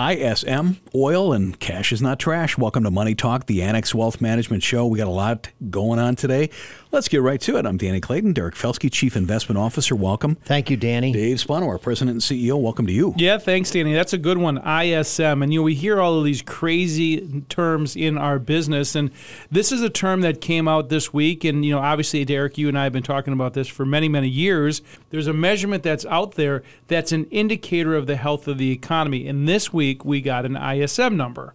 ISM, oil and cash is not trash. Welcome to Money Talk, the Annex Wealth Management Show. We got a lot going on today. Let's get right to it. I'm Danny Clayton, Derek Felsky, Chief Investment Officer. Welcome. Thank you, Danny. Dave Spano, our President and CEO. Welcome to you. Yeah, thanks, Danny. That's a good one. ISM. And, you know, we hear all of these crazy terms in our business. And this is a term that came out this week. And, you know, obviously, Derek, you and I have been talking about this for many, many years. There's a measurement that's out there that's an indicator of the health of the economy. And this week, we got an ISM number.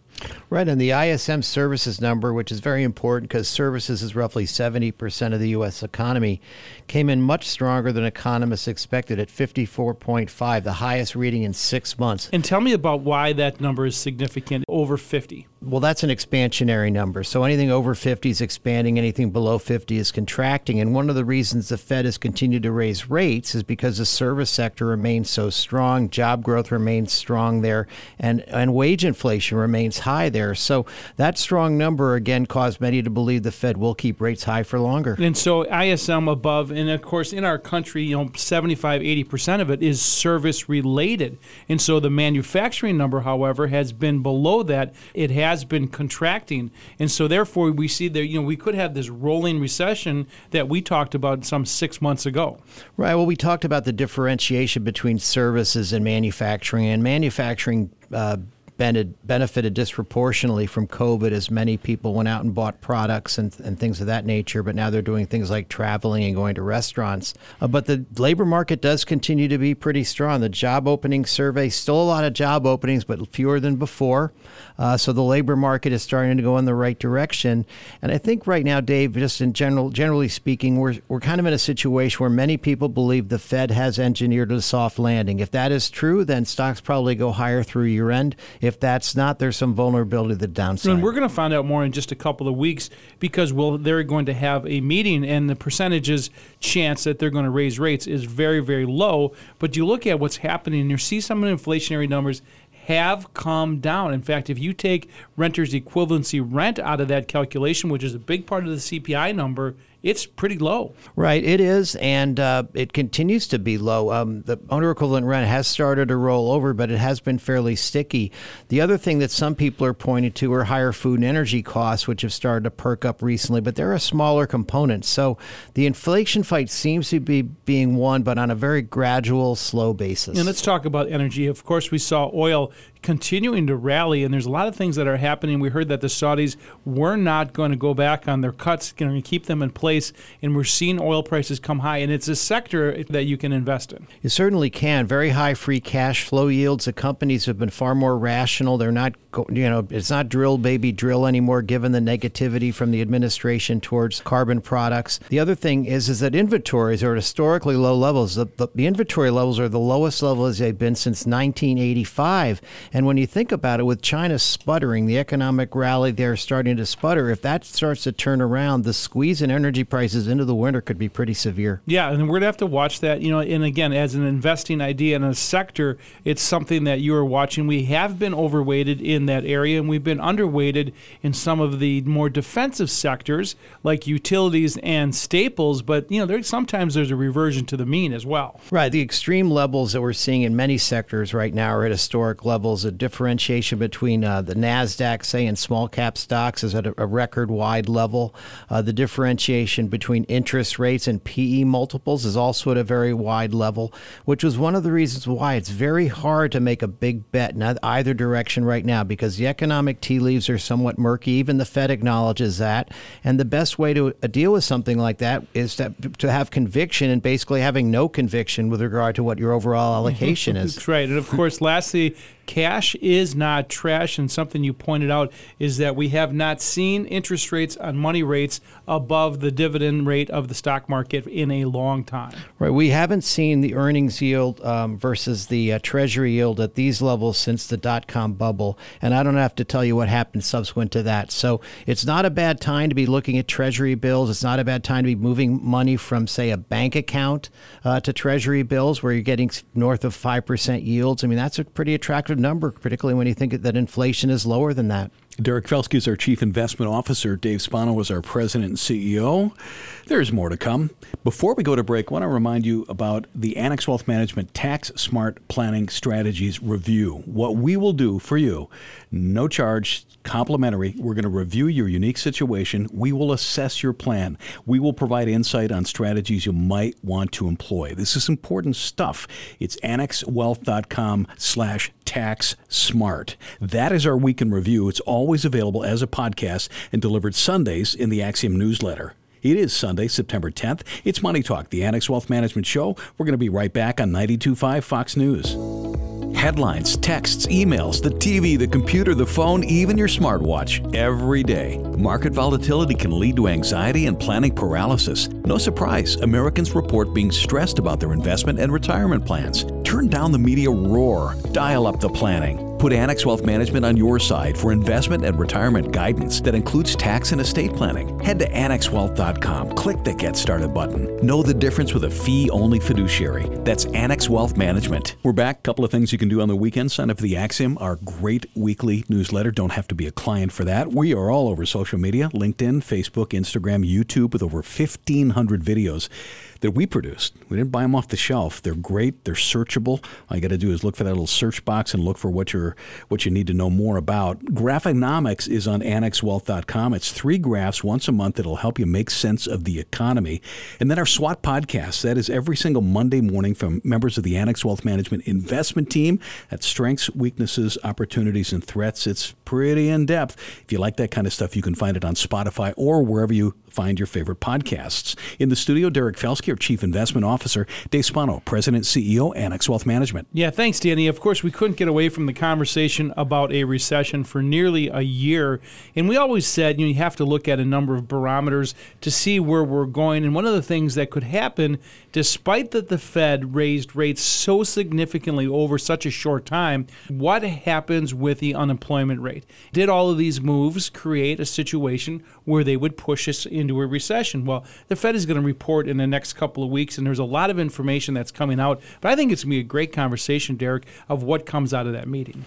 Right, and the ISM services number, which is very important because services is roughly 70% of the U.S. economy, came in much stronger than economists expected at 54.5, the highest reading in six months. And tell me about why that number is significant over 50. Well, that's an expansionary number. So anything over 50 is expanding, anything below 50 is contracting. And one of the reasons the Fed has continued to raise rates is because the service sector remains so strong, job growth remains strong there, and, and wage inflation remains high there. So that strong number again caused many to believe the Fed will keep rates high for longer. And so ISM above, and of course in our country, you know, 75, 80% of it is service related. And so the manufacturing number, however, has been below that. It has been contracting. And so therefore we see that, you know, we could have this rolling recession that we talked about some six months ago. Right. Well, we talked about the differentiation between services and manufacturing, and manufacturing uh, benefited disproportionately from COVID as many people went out and bought products and, and things of that nature, but now they're doing things like traveling and going to restaurants. Uh, but the labor market does continue to be pretty strong. The job opening survey, still a lot of job openings, but fewer than before. Uh, so the labor market is starting to go in the right direction. And I think right now, Dave, just in general, generally speaking, we're, we're kind of in a situation where many people believe the Fed has engineered a soft landing. If that is true, then stocks probably go higher through year end. If that's not, there's some vulnerability to the downside. And we're going to find out more in just a couple of weeks because well, they're going to have a meeting, and the percentages chance that they're going to raise rates is very, very low. But you look at what's happening, and you see some of the inflationary numbers have come down. In fact, if you take renter's equivalency rent out of that calculation, which is a big part of the CPI number, it's pretty low. Right, it is, and uh, it continues to be low. Um, the owner equivalent rent has started to roll over, but it has been fairly sticky. The other thing that some people are pointing to are higher food and energy costs, which have started to perk up recently, but they're a smaller component. So the inflation fight seems to be being won, but on a very gradual, slow basis. And let's talk about energy. Of course, we saw oil continuing to rally, and there's a lot of things that are happening. We heard that the Saudis were not going to go back on their cuts, going to keep them in place, and we're seeing oil prices come high, and it's a sector that you can invest in. You certainly can. Very high free cash flow yields. The companies have been far more rational. They're not, you know, it's not drill baby drill anymore, given the negativity from the administration towards carbon products. The other thing is, is that inventories are at historically low levels. The, the, the inventory levels are the lowest levels they've been since 1985 and when you think about it, with China sputtering, the economic rally there starting to sputter, if that starts to turn around, the squeeze in energy prices into the winter could be pretty severe. Yeah, and we're going to have to watch that. You know, and again, as an investing idea in a sector, it's something that you are watching. We have been overweighted in that area, and we've been underweighted in some of the more defensive sectors like utilities and staples. But, you know, there, sometimes there's a reversion to the mean as well. Right. The extreme levels that we're seeing in many sectors right now are at historic levels a differentiation between uh, the NASDAQ, say, and small cap stocks is at a, a record wide level. Uh, the differentiation between interest rates and PE multiples is also at a very wide level, which was one of the reasons why it's very hard to make a big bet in either direction right now because the economic tea leaves are somewhat murky. Even the Fed acknowledges that. And the best way to uh, deal with something like that is to, to have conviction and basically having no conviction with regard to what your overall allocation is. That's right. And of course, lastly, cash is not trash. And something you pointed out is that we have not seen interest rates on money rates above the dividend rate of the stock market in a long time. Right. We haven't seen the earnings yield um, versus the uh, treasury yield at these levels since the dot com bubble. And I don't have to tell you what happened subsequent to that. So it's not a bad time to be looking at treasury bills. It's not a bad time to be moving money from, say, a bank account uh, to treasury bills where you're getting north of 5% yields. I mean, that's a pretty attractive number, particularly when you think that inflation is lower than that. Derek Felsky is our Chief Investment Officer. Dave Spano is our President and CEO. There's more to come. Before we go to break, I want to remind you about the Annex Wealth Management Tax Smart Planning Strategies Review. What we will do for you, no charge, complimentary. We're going to review your unique situation. We will assess your plan. We will provide insight on strategies you might want to employ. This is important stuff. It's annexwealth.com slash tax smart. That is our week in review. It's always available as a podcast and delivered Sundays in the Axiom newsletter. It is Sunday, September 10th. It's Money Talk, the Annex Wealth Management Show. We're going to be right back on 92.5 Fox News. Headlines, texts, emails, the TV, the computer, the phone, even your smartwatch, every day. Market volatility can lead to anxiety and planning paralysis. No surprise, Americans report being stressed about their investment and retirement plans. Turn down the media roar, dial up the planning. Put Annex Wealth Management on your side for investment and retirement guidance that includes tax and estate planning. Head to annexwealth.com, click the Get Started button. Know the difference with a fee only fiduciary. That's Annex Wealth Management. We're back. A Couple of things you can do on the weekend. Sign up for the Axiom, our great weekly newsletter. Don't have to be a client for that. We are all over social media LinkedIn, Facebook, Instagram, YouTube with over 1,500 videos that we produced. We didn't buy them off the shelf. They're great. They're searchable. All you got to do is look for that little search box and look for what you're what you need to know more about. Graphonomics is on annexwealth.com. It's three graphs once a month that'll help you make sense of the economy. And then our SWOT podcast. That is every single Monday morning from members of the Annex Wealth Management investment team. That's strengths, weaknesses, opportunities, and threats. It's pretty in depth. If you like that kind of stuff, you can find it on Spotify or wherever you find your favorite podcasts. In the studio, Derek Felsky, our Chief Investment Officer, Dave Spano, President CEO, Annex Wealth Management. Yeah, thanks, Danny. Of course, we couldn't get away from the conversation about a recession for nearly a year. And we always said you, know, you have to look at a number of barometers to see where we're going. And one of the things that could happen, despite that the Fed raised rates so significantly over such a short time, what happens with the unemployment rate? Did all of these moves create a situation where they would push us in into a recession. Well, the Fed is going to report in the next couple of weeks, and there's a lot of information that's coming out. But I think it's going to be a great conversation, Derek, of what comes out of that meeting.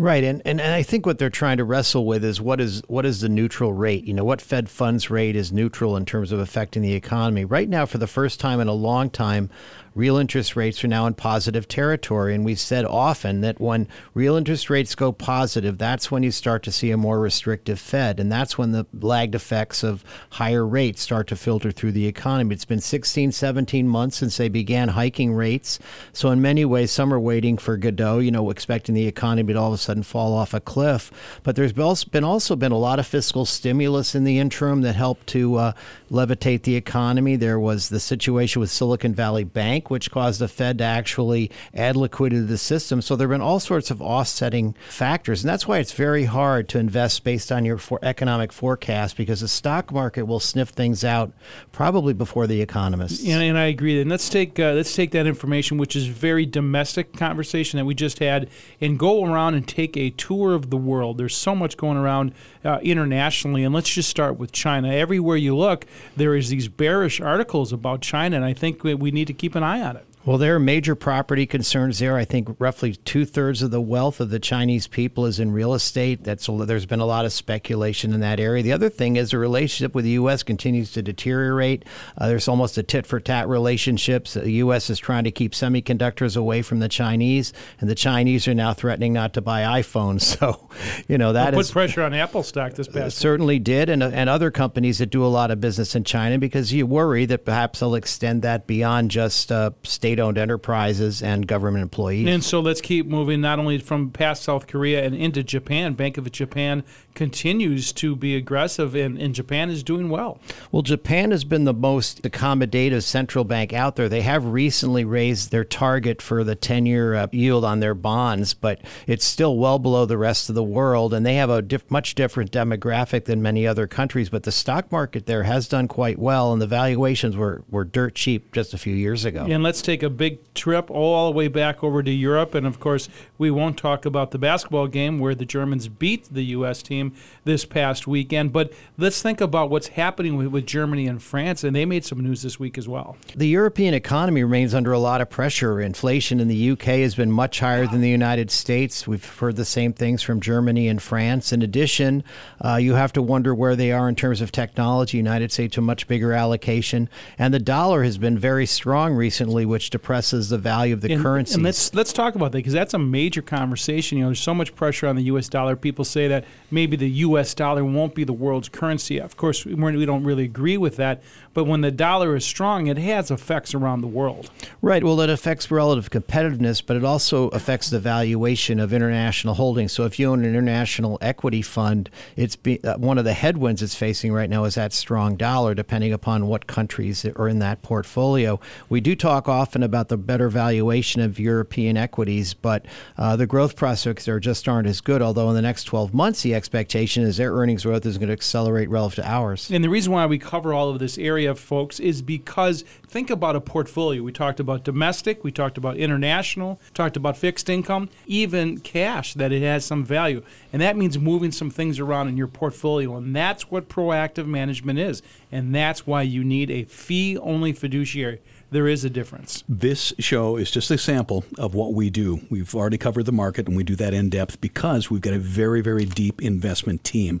Right, and, and and I think what they're trying to wrestle with is what is what is the neutral rate? You know, what Fed funds rate is neutral in terms of affecting the economy? Right now, for the first time in a long time, real interest rates are now in positive territory. And we've said often that when real interest rates go positive, that's when you start to see a more restrictive Fed. And that's when the lagged effects of higher rates start to filter through the economy. It's been 16, 17 months since they began hiking rates. So, in many ways, some are waiting for Godot, you know, expecting the economy to all of a sudden fall off a cliff. But there's been also been a lot of fiscal stimulus in the interim that helped to uh, levitate the economy. There was the situation with Silicon Valley Bank which caused the Fed to actually add liquidity to the system. So there have been all sorts of offsetting factors. And that's why it's very hard to invest based on your for economic forecast because the stock market will sniff things out probably before the economists. And, and I agree. And let's take, uh, let's take that information, which is very domestic conversation that we just had, and go around and take a tour of the world. There's so much going around uh, internationally. And let's just start with China. Everywhere you look, there is these bearish articles about China. And I think we need to keep an eye eye on it. Well, there are major property concerns there. I think roughly two thirds of the wealth of the Chinese people is in real estate. That's there's been a lot of speculation in that area. The other thing is the relationship with the U.S. continues to deteriorate. Uh, there's almost a tit for tat relationship. The U.S. is trying to keep semiconductors away from the Chinese, and the Chinese are now threatening not to buy iPhones. So, you know that put pressure on Apple stock this past. Certainly did, and and other companies that do a lot of business in China because you worry that perhaps they'll extend that beyond just uh, state state owned enterprises and government employees. And so let's keep moving not only from past South Korea and into Japan. Bank of Japan continues to be aggressive, and, and Japan is doing well. Well, Japan has been the most accommodative central bank out there. They have recently raised their target for the 10 year uh, yield on their bonds, but it's still well below the rest of the world. And they have a diff- much different demographic than many other countries. But the stock market there has done quite well, and the valuations were, were dirt cheap just a few years ago. And let's take a big trip all the way back over to Europe. And of course, we won't talk about the basketball game where the Germans beat the U.S. team this past weekend. But let's think about what's happening with, with Germany and France. And they made some news this week as well. The European economy remains under a lot of pressure. Inflation in the UK has been much higher than the United States. We've heard the same things from Germany and France. In addition, uh, you have to wonder where they are in terms of technology. United States a much bigger allocation, and the dollar has been very strong recently, which depresses the value of the and, currency. And let's let's talk about that because that's a major conversation. You know, there's so much pressure on the U.S. dollar. People say that maybe the U.S. dollar won't be the world's currency. Of course, we don't really agree with that. But when the dollar is strong, it has effects around the world. Right. Well, it affects relative competitiveness, but it also affects the valuation of international holdings. So if you own an international equity fund, it's be, uh, one of the headwinds it's facing right now is that strong dollar, depending upon what countries are in that portfolio. We do talk often about the better valuation of European equities, but uh, the growth prospects there just aren't as good. Although in the next 12 months, the expectation is their earnings growth is going to accelerate relative to ours. And the reason why we cover all of this area folks, is because think about a portfolio. We talked about domestic, we talked about international, talked about fixed income, even cash, that it has some value. And that means moving some things around in your portfolio. And that's what proactive management is. And that's why you need a fee only fiduciary there is a difference. This show is just a sample of what we do. We've already covered the market and we do that in depth because we've got a very, very deep investment team.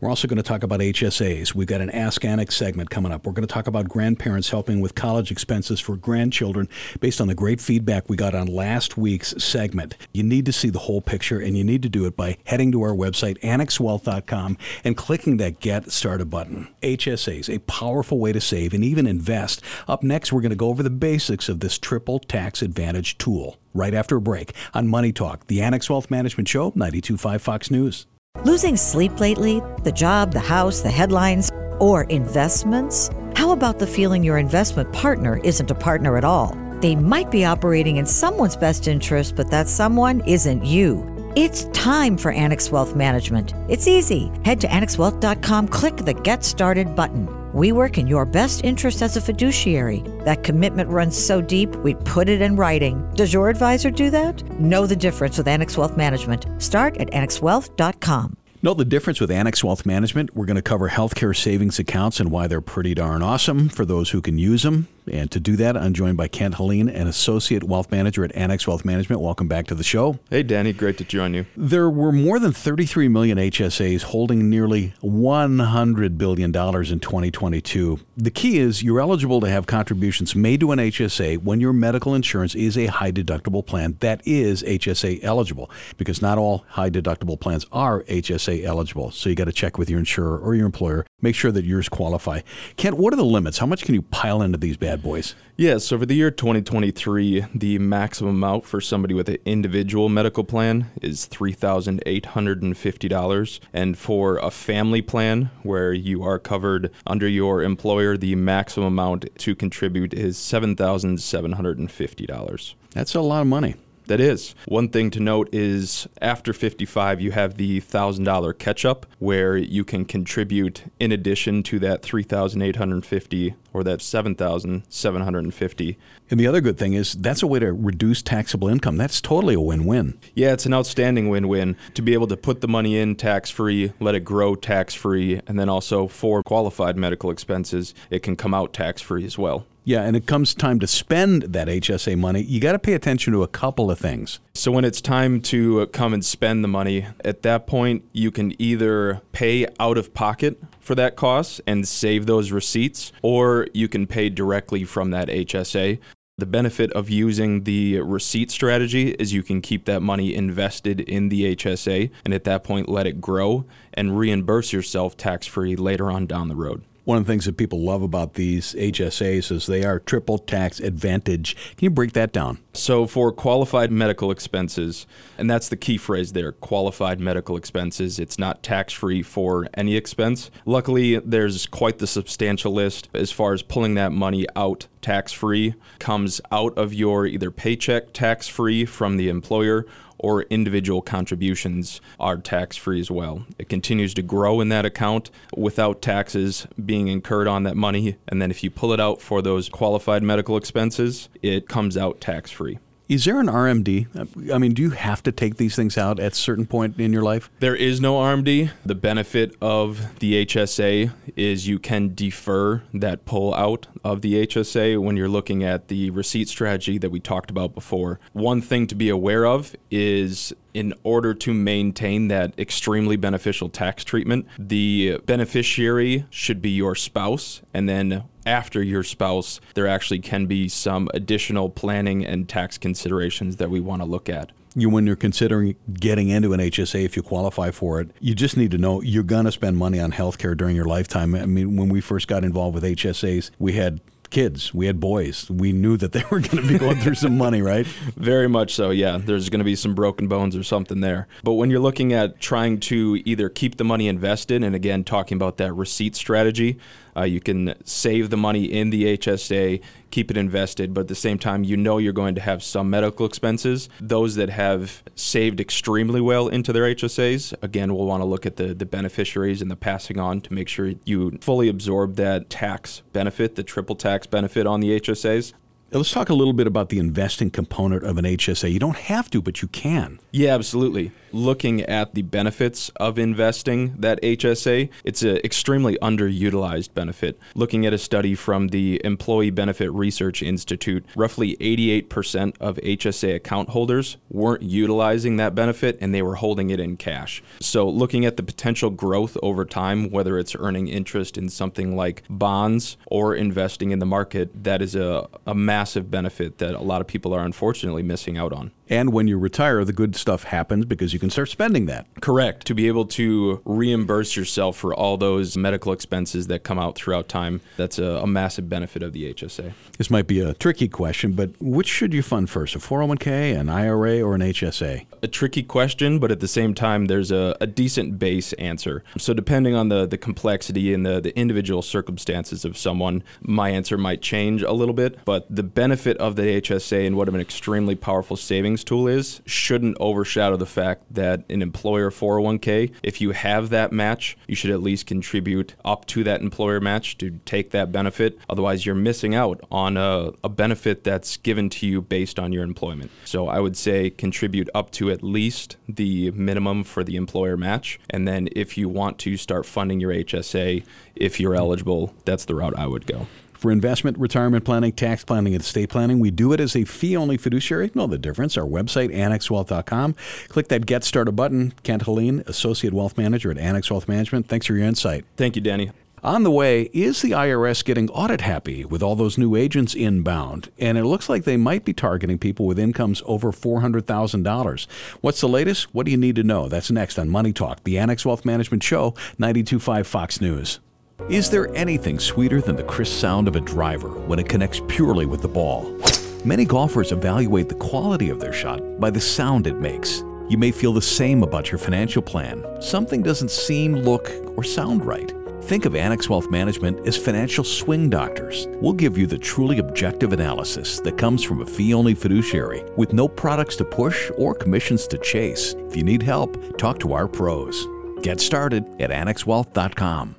We're also going to talk about HSAs. We've got an Ask Annex segment coming up. We're going to talk about grandparents helping with college expenses for grandchildren based on the great feedback we got on last week's segment. You need to see the whole picture and you need to do it by heading to our website, annexwealth.com, and clicking that Get Started button. HSAs, a powerful way to save and even invest. Up next, we're going to go over the basics of this triple tax advantage tool right after a break on Money Talk, the Annex Wealth Management Show, 925 Fox News. Losing sleep lately? The job, the house, the headlines, or investments? How about the feeling your investment partner isn't a partner at all? They might be operating in someone's best interest, but that someone isn't you. It's time for Annex Wealth Management. It's easy. Head to annexwealth.com, click the Get Started button. We work in your best interest as a fiduciary. That commitment runs so deep, we put it in writing. Does your advisor do that? Know the difference with Annex Wealth Management. Start at annexwealth.com. Know the difference with Annex Wealth Management? We're going to cover healthcare savings accounts and why they're pretty darn awesome for those who can use them. And to do that, I'm joined by Kent Helene, an associate wealth manager at Annex Wealth Management. Welcome back to the show. Hey, Danny. Great to join you. There were more than 33 million HSAs holding nearly $100 billion in 2022. The key is you're eligible to have contributions made to an HSA when your medical insurance is a high deductible plan that is HSA eligible, because not all high deductible plans are HSA eligible. So you got to check with your insurer or your employer, make sure that yours qualify. Kent, what are the limits? How much can you pile into these bad boys? Yeah, so for the year 2023, the maximum amount for somebody with an individual medical plan is $3,850. And for a family plan where you are covered under your employer, the maximum amount to contribute is $7,750. That's a lot of money. That is. One thing to note is after 55, you have the $1,000 catch up where you can contribute in addition to that 3,850 or that 7,750. And the other good thing is that's a way to reduce taxable income. That's totally a win win. Yeah, it's an outstanding win win to be able to put the money in tax free, let it grow tax free, and then also for qualified medical expenses, it can come out tax free as well. Yeah, and it comes time to spend that HSA money, you got to pay attention to a couple of things. So when it's time to uh, come and spend the money, at that point you can either pay out of pocket for that cost and save those receipts, or you can pay directly from that HSA. The benefit of using the receipt strategy is you can keep that money invested in the HSA and at that point let it grow and reimburse yourself tax free later on down the road. One of the things that people love about these HSAs is they are triple tax advantage. Can you break that down? So, for qualified medical expenses, and that's the key phrase there qualified medical expenses, it's not tax free for any expense. Luckily, there's quite the substantial list as far as pulling that money out tax free, comes out of your either paycheck tax free from the employer or individual contributions are tax free as well. It continues to grow in that account without taxes being incurred on that money. And then if you pull it out for those qualified medical expenses, it comes out tax free. Is there an RMD? I mean, do you have to take these things out at a certain point in your life? There is no RMD. The benefit of the HSA is you can defer that pull out of the HSA when you're looking at the receipt strategy that we talked about before. One thing to be aware of is in order to maintain that extremely beneficial tax treatment, the beneficiary should be your spouse. And then after your spouse, there actually can be some additional planning and tax considerations that we want to look at you when you're considering getting into an HSA if you qualify for it, you just need to know you're going to spend money on healthcare during your lifetime. I mean, when we first got involved with HSAs, we had kids. We had boys. We knew that they were going to be going through some money, right? Very much so, yeah. There's going to be some broken bones or something there. But when you're looking at trying to either keep the money invested, and again, talking about that receipt strategy, uh, you can save the money in the HSA, keep it invested, but at the same time, you know you're going to have some medical expenses. Those that have saved extremely well into their HSAs, again, we'll want to look at the, the beneficiaries and the passing on to make sure you fully absorb that tax benefit, the triple tax benefit on the HSAs. Let's talk a little bit about the investing component of an HSA. You don't have to, but you can. Yeah, absolutely looking at the benefits of investing that HSA, it's an extremely underutilized benefit. Looking at a study from the Employee Benefit Research Institute, roughly 88% of HSA account holders weren't utilizing that benefit and they were holding it in cash. So, looking at the potential growth over time, whether it's earning interest in something like bonds or investing in the market, that is a, a massive benefit that a lot of people are unfortunately missing out on. And when you retire, the good stuff happens because you can start spending that. Correct. To be able to reimburse yourself for all those medical expenses that come out throughout time, that's a, a massive benefit of the HSA. This might be a tricky question, but which should you fund first, a 401k, an IRA, or an HSA? A tricky question, but at the same time, there's a, a decent base answer. So, depending on the, the complexity and the, the individual circumstances of someone, my answer might change a little bit. But the benefit of the HSA and what an extremely powerful savings savings tool is shouldn't overshadow the fact that an employer 401k, if you have that match, you should at least contribute up to that employer match to take that benefit. Otherwise, you're missing out on a, a benefit that's given to you based on your employment. So I would say contribute up to at least the minimum for the employer match. And then if you want to start funding your HSA, if you're eligible, that's the route I would go. For investment, retirement planning, tax planning, and estate planning, we do it as a fee only fiduciary. Know the difference. Our website, annexwealth.com. Click that Get Started button. Kent Helene, Associate Wealth Manager at Annex Wealth Management. Thanks for your insight. Thank you, Danny. On the way, is the IRS getting audit happy with all those new agents inbound? And it looks like they might be targeting people with incomes over $400,000. What's the latest? What do you need to know? That's next on Money Talk, the Annex Wealth Management Show, 925 Fox News. Is there anything sweeter than the crisp sound of a driver when it connects purely with the ball? Many golfers evaluate the quality of their shot by the sound it makes. You may feel the same about your financial plan. Something doesn't seem, look, or sound right. Think of Annex Wealth Management as financial swing doctors. We'll give you the truly objective analysis that comes from a fee only fiduciary with no products to push or commissions to chase. If you need help, talk to our pros. Get started at annexwealth.com.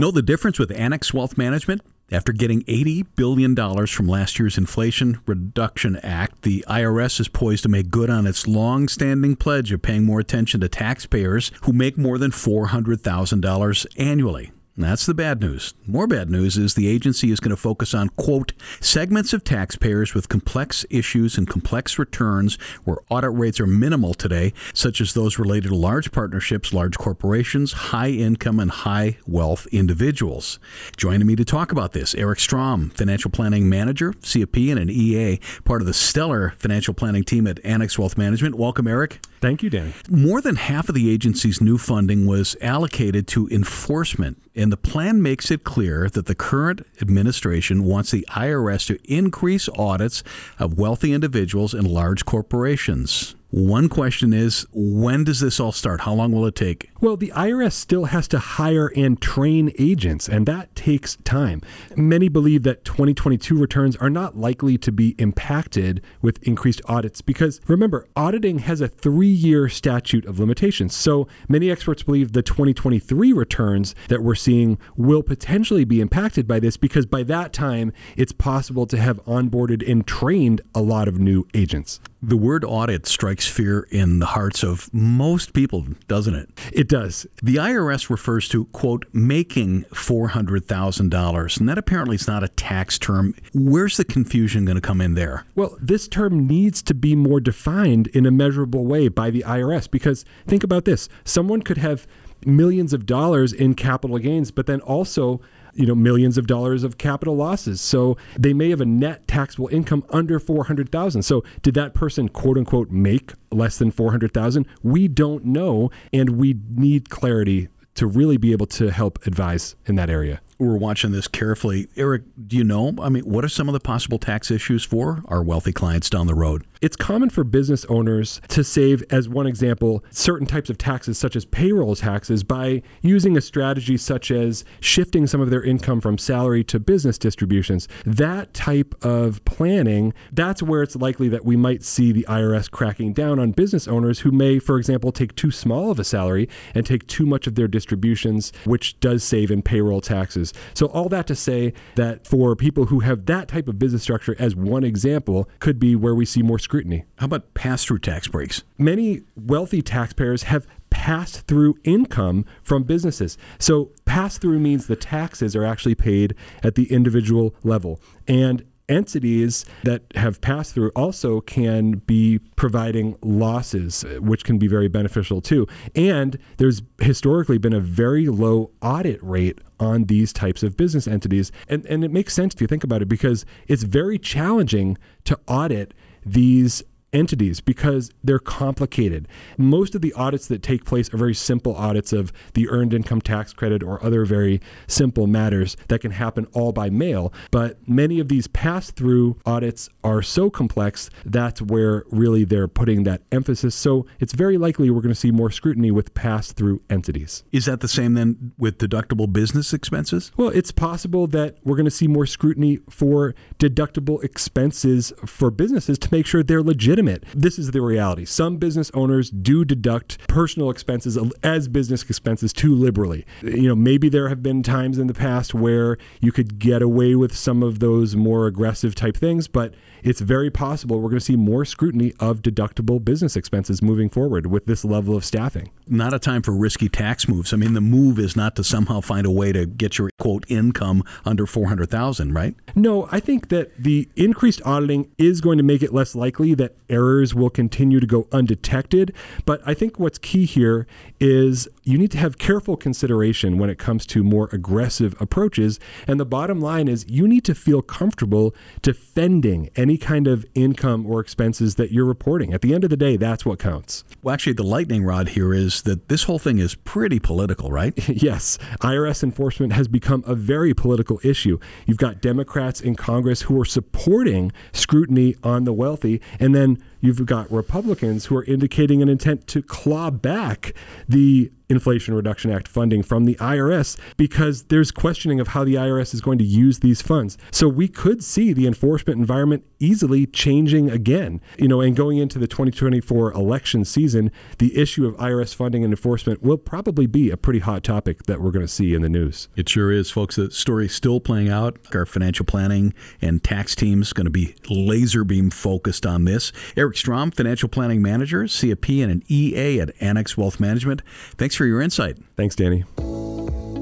Know the difference with Annex Wealth Management? After getting $80 billion from last year's Inflation Reduction Act, the IRS is poised to make good on its long standing pledge of paying more attention to taxpayers who make more than $400,000 annually. That's the bad news. More bad news is the agency is going to focus on, quote, segments of taxpayers with complex issues and complex returns where audit rates are minimal today, such as those related to large partnerships, large corporations, high income, and high wealth individuals. Joining me to talk about this, Eric Strom, Financial Planning Manager, CFP, and an EA, part of the stellar financial planning team at Annex Wealth Management. Welcome, Eric. Thank you, Danny. More than half of the agency's new funding was allocated to enforcement and and the plan makes it clear that the current administration wants the IRS to increase audits of wealthy individuals and large corporations. One question is when does this all start? How long will it take? Well, the IRS still has to hire and train agents, and that takes time. Many believe that 2022 returns are not likely to be impacted with increased audits because remember, auditing has a three year statute of limitations. So many experts believe the 2023 returns that we're seeing will potentially be impacted by this because by that time, it's possible to have onboarded and trained a lot of new agents. The word audit strikes fear in the hearts of most people, doesn't it? It does. The IRS refers to, quote, making $400,000, and that apparently is not a tax term. Where's the confusion going to come in there? Well, this term needs to be more defined in a measurable way by the IRS because think about this someone could have millions of dollars in capital gains, but then also you know millions of dollars of capital losses. So they may have a net taxable income under 400,000. So did that person quote unquote make less than 400,000? We don't know and we need clarity to really be able to help advise in that area we're watching this carefully. Eric, do you know? I mean, what are some of the possible tax issues for our wealthy clients down the road? It's common for business owners to save, as one example, certain types of taxes, such as payroll taxes, by using a strategy such as shifting some of their income from salary to business distributions. That type of planning, that's where it's likely that we might see the IRS cracking down on business owners who may, for example, take too small of a salary and take too much of their distributions, which does save in payroll taxes. So, all that to say that for people who have that type of business structure, as one example, could be where we see more scrutiny. How about pass through tax breaks? Many wealthy taxpayers have pass through income from businesses. So, pass through means the taxes are actually paid at the individual level. And entities that have passed through also can be providing losses, which can be very beneficial too. And there's historically been a very low audit rate on these types of business entities. And, and it makes sense if you think about it because it's very challenging to audit these entities because they're complicated. Most of the audits that take place are very simple audits of the earned income tax credit or other very simple matters that can happen all by mail. But many of these pass through audits are so complex, that's where really they're putting that emphasis. So it's very likely we're going to see more scrutiny with pass through entities. Is that the same then with deductible business expenses? Well, it's possible that we're going to see more scrutiny for deductible expenses for businesses to make sure they're legitimate legitimate. This is the reality. Some business owners do deduct personal expenses as business expenses too liberally. You know, maybe there have been times in the past where you could get away with some of those more aggressive type things, but it's very possible we're going to see more scrutiny of deductible business expenses moving forward with this level of staffing. Not a time for risky tax moves. I mean, the move is not to somehow find a way to get your quote income under 400,000, right? No, I think that the increased auditing is going to make it less likely that errors will continue to go undetected, but I think what's key here is you need to have careful consideration when it comes to more aggressive approaches, and the bottom line is you need to feel comfortable defending any kind of income or expenses that you're reporting. At the end of the day, that's what counts. Well, actually, the lightning rod here is that this whole thing is pretty political, right? yes. IRS enforcement has become a very political issue. You've got Democrats in Congress who are supporting scrutiny on the wealthy, and then you've got Republicans who are indicating an intent to claw back the Inflation Reduction Act funding from the IRS because there's questioning of how the IRS is going to use these funds. So we could see the enforcement environment easily changing again. You know, and going into the 2024 election season, the issue of IRS funding and enforcement will probably be a pretty hot topic that we're going to see in the news. It sure is, folks. The story's still playing out. Our financial planning and tax teams going to be laser beam focused on this. Eric Strom, financial planning manager, CFP and an EA at Annex Wealth Management. Thanks for your insight. Thanks, Danny.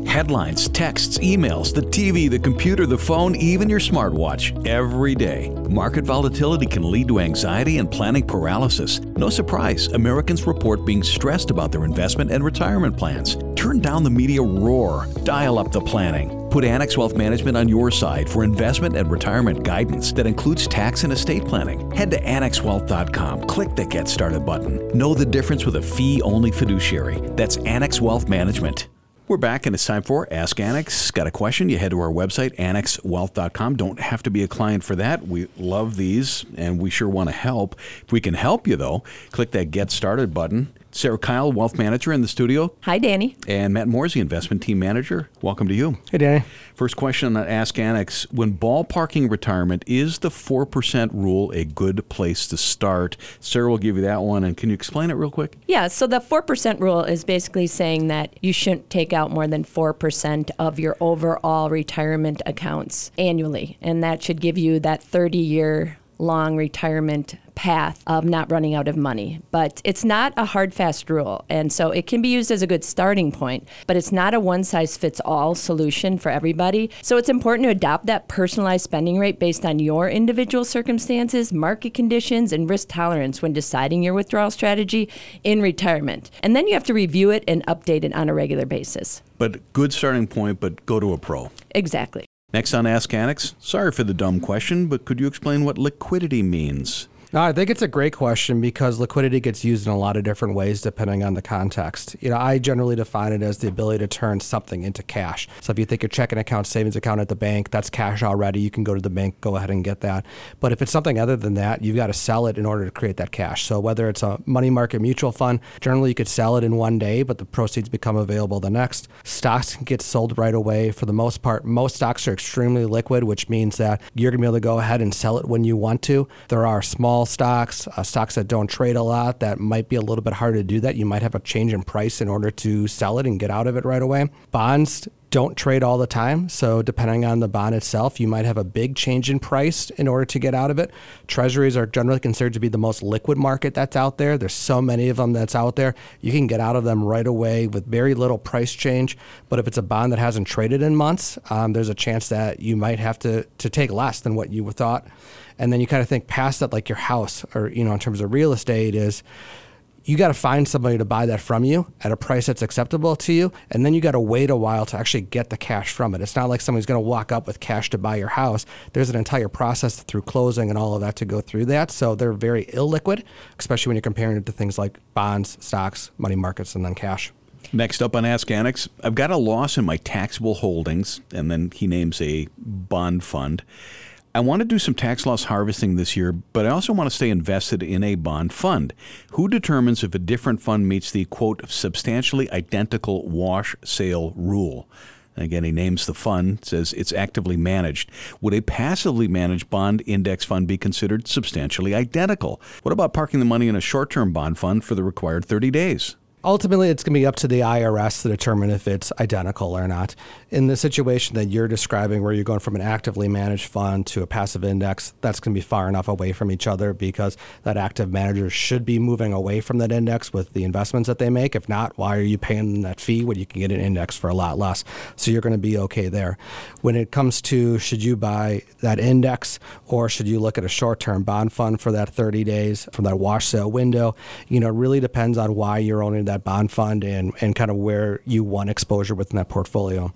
Headlines, texts, emails, the TV, the computer, the phone, even your smartwatch every day. Market volatility can lead to anxiety and planning paralysis. No surprise, Americans report being stressed about their investment and retirement plans. Turn down the media roar, dial up the planning. Put Annex Wealth Management on your side for investment and retirement guidance that includes tax and estate planning. Head to AnnexWealth.com, click the Get Started button. Know the difference with a fee only fiduciary. That's Annex Wealth Management. We're back and it's time for Ask Annex. Got a question? You head to our website, annexwealth.com. Don't have to be a client for that. We love these and we sure want to help. If we can help you, though, click that Get Started button. Sarah Kyle, Wealth Manager in the studio. Hi, Danny. And Matt Morsey, Investment Team Manager. Welcome to you. Hey, Danny. First question on Ask Annex. When ballparking retirement, is the 4% rule a good place to start? Sarah will give you that one. And can you explain it real quick? Yeah, so the 4% rule is basically saying that you shouldn't take out more than 4% of your overall retirement accounts annually. And that should give you that 30 year long retirement path of not running out of money. But it's not a hard, fast rule. And so it can be used as a good starting point, but it's not a one size fits all solution for everybody. So it's important to adopt that personalized spending rate based on your individual circumstances, market conditions, and risk tolerance when deciding your withdrawal strategy in retirement. And then you have to review it and update it on a regular basis. But good starting point, but go to a pro. Exactly. Next on Ask Annex, sorry for the dumb question, but could you explain what liquidity means? No, I think it's a great question because liquidity gets used in a lot of different ways depending on the context. You know, I generally define it as the ability to turn something into cash. So if you think your checking account, savings account at the bank, that's cash already. You can go to the bank, go ahead and get that. But if it's something other than that, you've got to sell it in order to create that cash. So whether it's a money market mutual fund, generally you could sell it in one day, but the proceeds become available the next. Stocks can get sold right away. For the most part, most stocks are extremely liquid, which means that you're going to be able to go ahead and sell it when you want to. There are small stocks, uh, stocks that don't trade a lot, that might be a little bit harder to do that. You might have a change in price in order to sell it and get out of it right away. Bonds don't trade all the time. So, depending on the bond itself, you might have a big change in price in order to get out of it. Treasuries are generally considered to be the most liquid market that's out there. There's so many of them that's out there. You can get out of them right away with very little price change. But if it's a bond that hasn't traded in months, um, there's a chance that you might have to, to take less than what you thought. And then you kind of think past that, like your house or, you know, in terms of real estate, is you got to find somebody to buy that from you at a price that's acceptable to you and then you got to wait a while to actually get the cash from it. It's not like somebody's going to walk up with cash to buy your house. There's an entire process through closing and all of that to go through that so they're very illiquid especially when you're comparing it to things like bonds stocks money markets and then cash. Next up on Ask Annex, I've got a loss in my taxable holdings, and then he names a bond fund. I want to do some tax loss harvesting this year, but I also want to stay invested in a bond fund. Who determines if a different fund meets the quote substantially identical wash sale rule? Again, he names the fund, says it's actively managed. Would a passively managed bond index fund be considered substantially identical? What about parking the money in a short term bond fund for the required 30 days? Ultimately it's going to be up to the IRS to determine if it's identical or not. In the situation that you're describing, where you're going from an actively managed fund to a passive index, that's going to be far enough away from each other because that active manager should be moving away from that index with the investments that they make. If not, why are you paying that fee when you can get an index for a lot less? So you're going to be okay there. When it comes to should you buy that index or should you look at a short term bond fund for that 30 days from that wash sale window, you know, it really depends on why you're owning that bond fund and, and kind of where you want exposure within that portfolio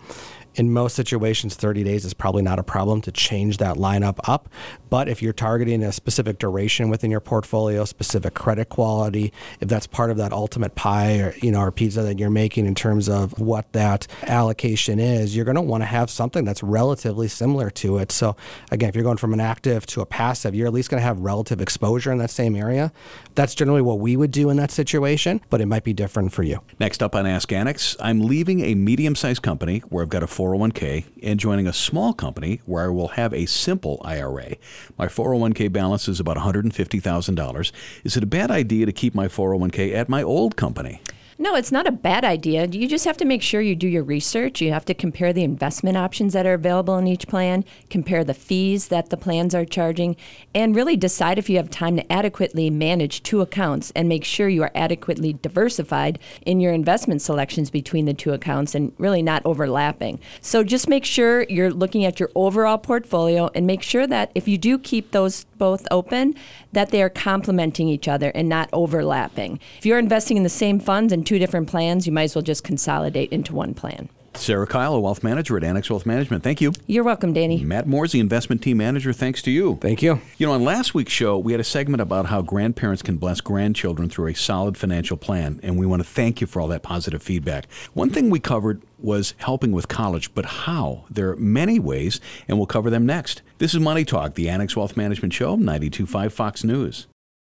in most situations, 30 days is probably not a problem to change that lineup up. But if you're targeting a specific duration within your portfolio, specific credit quality, if that's part of that ultimate pie or you know or pizza that you're making in terms of what that allocation is, you're going to want to have something that's relatively similar to it. So again, if you're going from an active to a passive, you're at least going to have relative exposure in that same area. That's generally what we would do in that situation, but it might be different for you. Next up on Ask Annex, I'm leaving a medium-sized company where I've got a 401k and joining a small company where I will have a simple IRA. My 401k balance is about $150,000. Is it a bad idea to keep my 401k at my old company? No, it's not a bad idea. You just have to make sure you do your research. You have to compare the investment options that are available in each plan, compare the fees that the plans are charging, and really decide if you have time to adequately manage two accounts and make sure you are adequately diversified in your investment selections between the two accounts and really not overlapping. So just make sure you're looking at your overall portfolio and make sure that if you do keep those both open, that they are complementing each other and not overlapping. If you're investing in the same funds and two different plans, you might as well just consolidate into one plan. Sarah Kyle, a wealth manager at Annex Wealth Management. Thank you. You're welcome, Danny. Matt Moore's the investment team manager. Thanks to you. Thank you. You know, on last week's show, we had a segment about how grandparents can bless grandchildren through a solid financial plan, and we want to thank you for all that positive feedback. One thing we covered was helping with college, but how? There are many ways, and we'll cover them next. This is Money Talk, the Annex Wealth Management Show, 92.5 Fox News.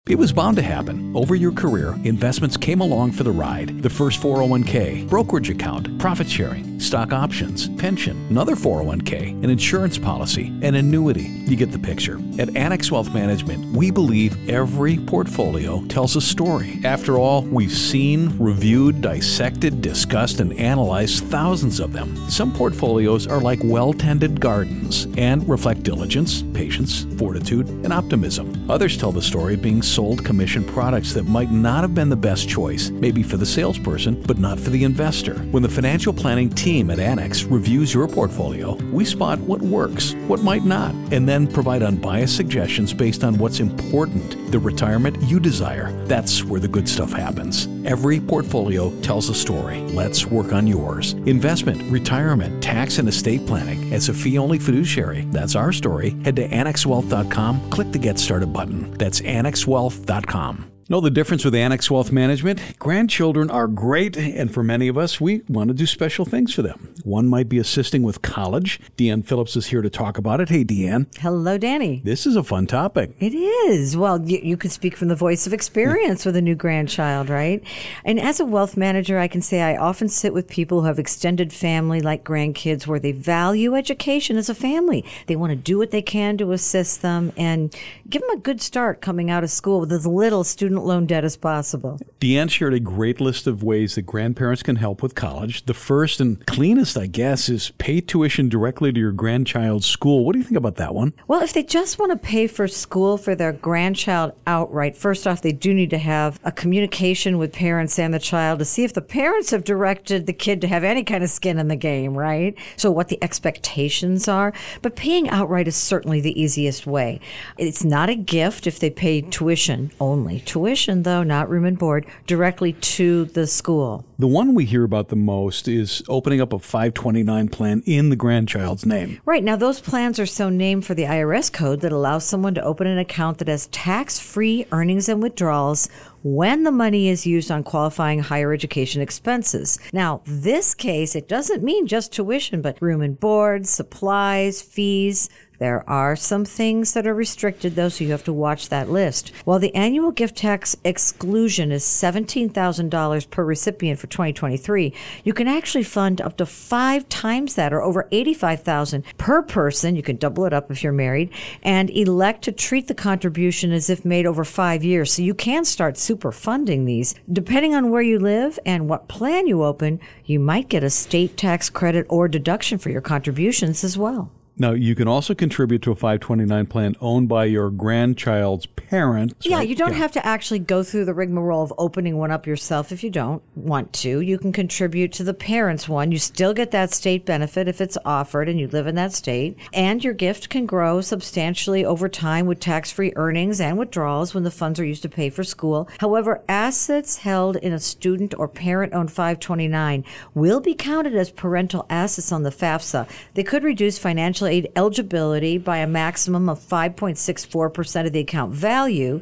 It was bound to happen. Over your career, investments came along for the ride. The first 401k, brokerage account, profit sharing, stock options, pension, another 401k, an insurance policy, an annuity. You get the picture. At Annex Wealth Management, we believe every portfolio tells a story. After all, we've seen, reviewed, dissected, discussed, and analyzed thousands of them. Some portfolios are like well tended gardens and reflect diligence, patience, fortitude, and optimism. Others tell the story of being sold commission products that might not have been the best choice, maybe for the salesperson, but not for the investor. When the financial planning team at Annex reviews your portfolio, we spot what works, what might not, and then provide unbiased suggestions based on what's important, the retirement you desire. That's where the good stuff happens. Every portfolio tells a story. Let's work on yours. Investment, retirement, tax, and estate planning. As a fee only fiduciary, that's our story. Head to annexwealth.com, click the Get Started button. That's annexwealth.com health.com. Know the difference with Annex Wealth Management? Grandchildren are great, and for many of us, we want to do special things for them. One might be assisting with college. Deanne Phillips is here to talk about it. Hey, Deanne. Hello, Danny. This is a fun topic. It is. Well, you, you could speak from the voice of experience with a new grandchild, right? And as a wealth manager, I can say I often sit with people who have extended family like grandkids where they value education as a family. They want to do what they can to assist them and give them a good start coming out of school with as little student loan debt as possible. Deanne shared a great list of ways that grandparents can help with college. The first and cleanest, I guess, is pay tuition directly to your grandchild's school. What do you think about that one? Well, if they just want to pay for school for their grandchild outright, first off, they do need to have a communication with parents and the child to see if the parents have directed the kid to have any kind of skin in the game, right? So, what the expectations are. But paying outright is certainly the easiest way. It's not a gift if they pay tuition only. Tuition, though, not room and board, directly to the school. The one we hear about the most is opening up a 529 plan in the grandchild's name. Right. Now, those plans are so named for the IRS code that allows someone to open an account that has tax free earnings and withdrawals when the money is used on qualifying higher education expenses. Now, this case, it doesn't mean just tuition, but room and board, supplies, fees, there are some things that are restricted, though, so you have to watch that list. While the annual gift tax exclusion is $17,000 per recipient for 2023, you can actually fund up to five times that, or over 85,000 per person. You can double it up if you're married, and elect to treat the contribution as if made over five years. So you can start super funding these. Depending on where you live and what plan you open, you might get a state tax credit or deduction for your contributions as well. Now, you can also contribute to a 529 plan owned by your grandchild's parents. Yeah, right? you don't have to actually go through the rigmarole of opening one up yourself if you don't want to. You can contribute to the parents' one. You still get that state benefit if it's offered and you live in that state. And your gift can grow substantially over time with tax free earnings and withdrawals when the funds are used to pay for school. However, assets held in a student or parent owned 529 will be counted as parental assets on the FAFSA. They could reduce financial aid eligibility by a maximum of 5.64% of the account value.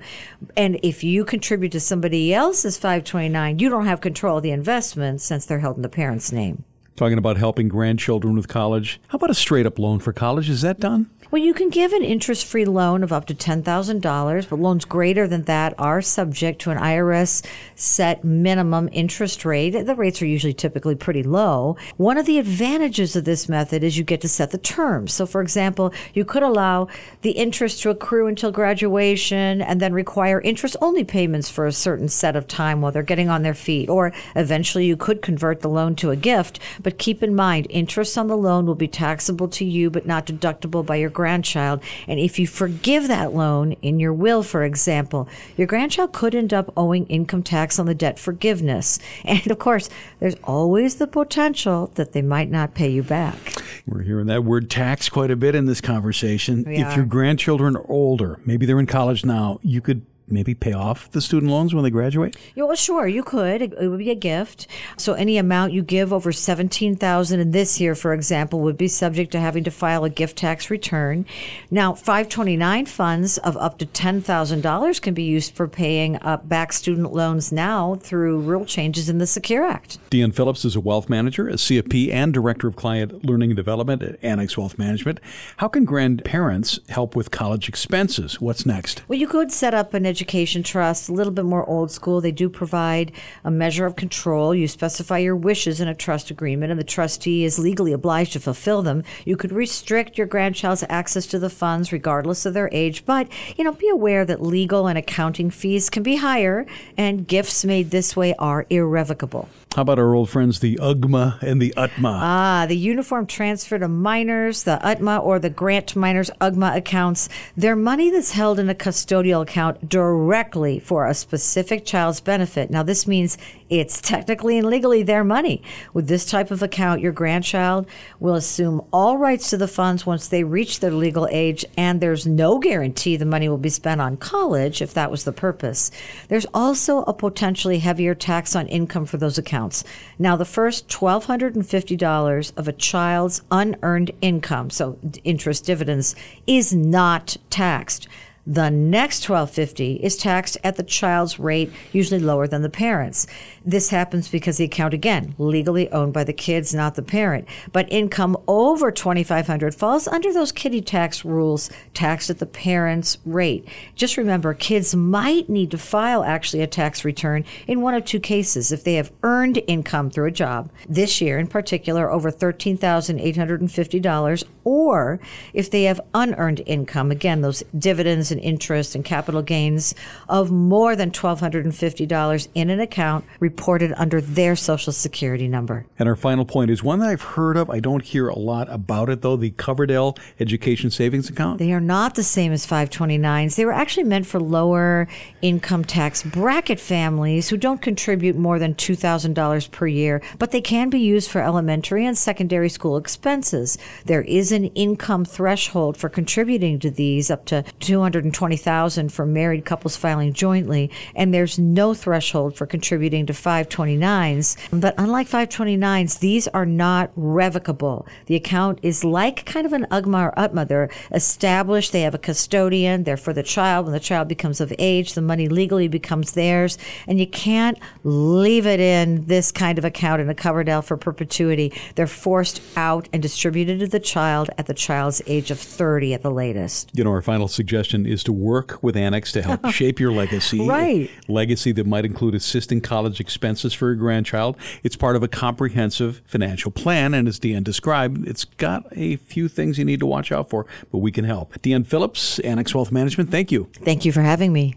And if you contribute to somebody else's 529, you don't have control of the investment since they're held in the parent's name. Talking about helping grandchildren with college. How about a straight up loan for college? Is that done? Well, you can give an interest free loan of up to $10,000, but loans greater than that are subject to an IRS set minimum interest rate. The rates are usually typically pretty low. One of the advantages of this method is you get to set the terms. So, for example, you could allow the interest to accrue until graduation and then require interest only payments for a certain set of time while they're getting on their feet. Or eventually you could convert the loan to a gift, but keep in mind interest on the loan will be taxable to you but not deductible by your grandchild. And if you forgive that loan in your will, for example, your grandchild could end up owing income tax on the debt forgiveness. And of course, there's always the potential that they might not pay you back. We're hearing that word tax quite a bit in this conversation. We if are. your grandchildren are older, maybe they're in college now, you could maybe pay off the student loans when they graduate? Yeah, well, sure, you could. It, it would be a gift. So any amount you give over seventeen thousand in this year, for example, would be subject to having to file a gift tax return. Now, five twenty nine funds of up to ten thousand dollars can be used for paying up back student loans now through rule changes in the Secure Act. Deanne Phillips is a wealth manager, a CFP, and director of client learning and development at Annex Wealth Management. How can grandparents help with college expenses? What's next? Well, you could set up an education trust, a little bit more old school. They do provide a measure of control. You specify your wishes in a trust agreement, and the trustee is legally obliged to fulfill them. You could restrict your grandchild's access to the funds regardless of their age, but you know, be aware that legal and accounting fees can be higher, and gifts made this way are irrevocable. How about our old friends, the UGMA and the UTMA? Ah, the uniform transfer to minors, the UTMA or the grant minors UGMA accounts, they're money that's held in a custodial account directly for a specific child's benefit. Now, this means it's technically and legally their money. With this type of account, your grandchild will assume all rights to the funds once they reach their legal age, and there's no guarantee the money will be spent on college if that was the purpose. There's also a potentially heavier tax on income for those accounts. Now, the first $1,250 of a child's unearned income, so interest dividends, is not taxed. The next 1250 is taxed at the child's rate, usually lower than the parents. This happens because the account again, legally owned by the kids, not the parent. But income over 2500 falls under those kiddie tax rules, taxed at the parent's rate. Just remember, kids might need to file actually a tax return in one of two cases if they have earned income through a job. This year in particular over $13,850 or if they have unearned income, again those dividends and interest and capital gains of more than $1,250 in an account reported under their Social Security number. And our final point is one that I've heard of. I don't hear a lot about it, though the Coverdell Education Savings Account. They are not the same as 529s. They were actually meant for lower income tax bracket families who don't contribute more than $2,000 per year, but they can be used for elementary and secondary school expenses. There is an income threshold for contributing to these up to 220,000 for married couples filing jointly, and there's no threshold for contributing to 529s. But unlike 529s, these are not revocable. The account is like kind of an UGMA or UTMA. They're established, they have a custodian, they're for the child. When the child becomes of age, the money legally becomes theirs, and you can't leave it in this kind of account in a Coverdell for perpetuity. They're forced out and distributed to the child at the child's age of 30 at the latest. You know, our final suggestion is to work with Annex to help shape your legacy. Right. Legacy that might include assisting college expenses for your grandchild. It's part of a comprehensive financial plan, and as Deanne described, it's got a few things you need to watch out for, but we can help. Deanne Phillips, Annex Wealth Management, thank you. Thank you for having me.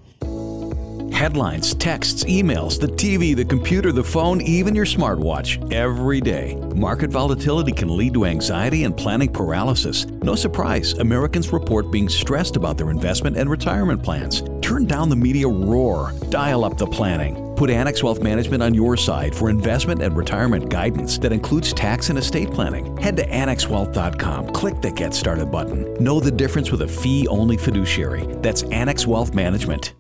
Headlines, texts, emails, the TV, the computer, the phone, even your smartwatch every day. Market volatility can lead to anxiety and planning paralysis. No surprise, Americans report being stressed about their investment and retirement plans. Turn down the media roar, dial up the planning. Put Annex Wealth Management on your side for investment and retirement guidance that includes tax and estate planning. Head to AnnexWealth.com, click the Get Started button. Know the difference with a fee only fiduciary. That's Annex Wealth Management.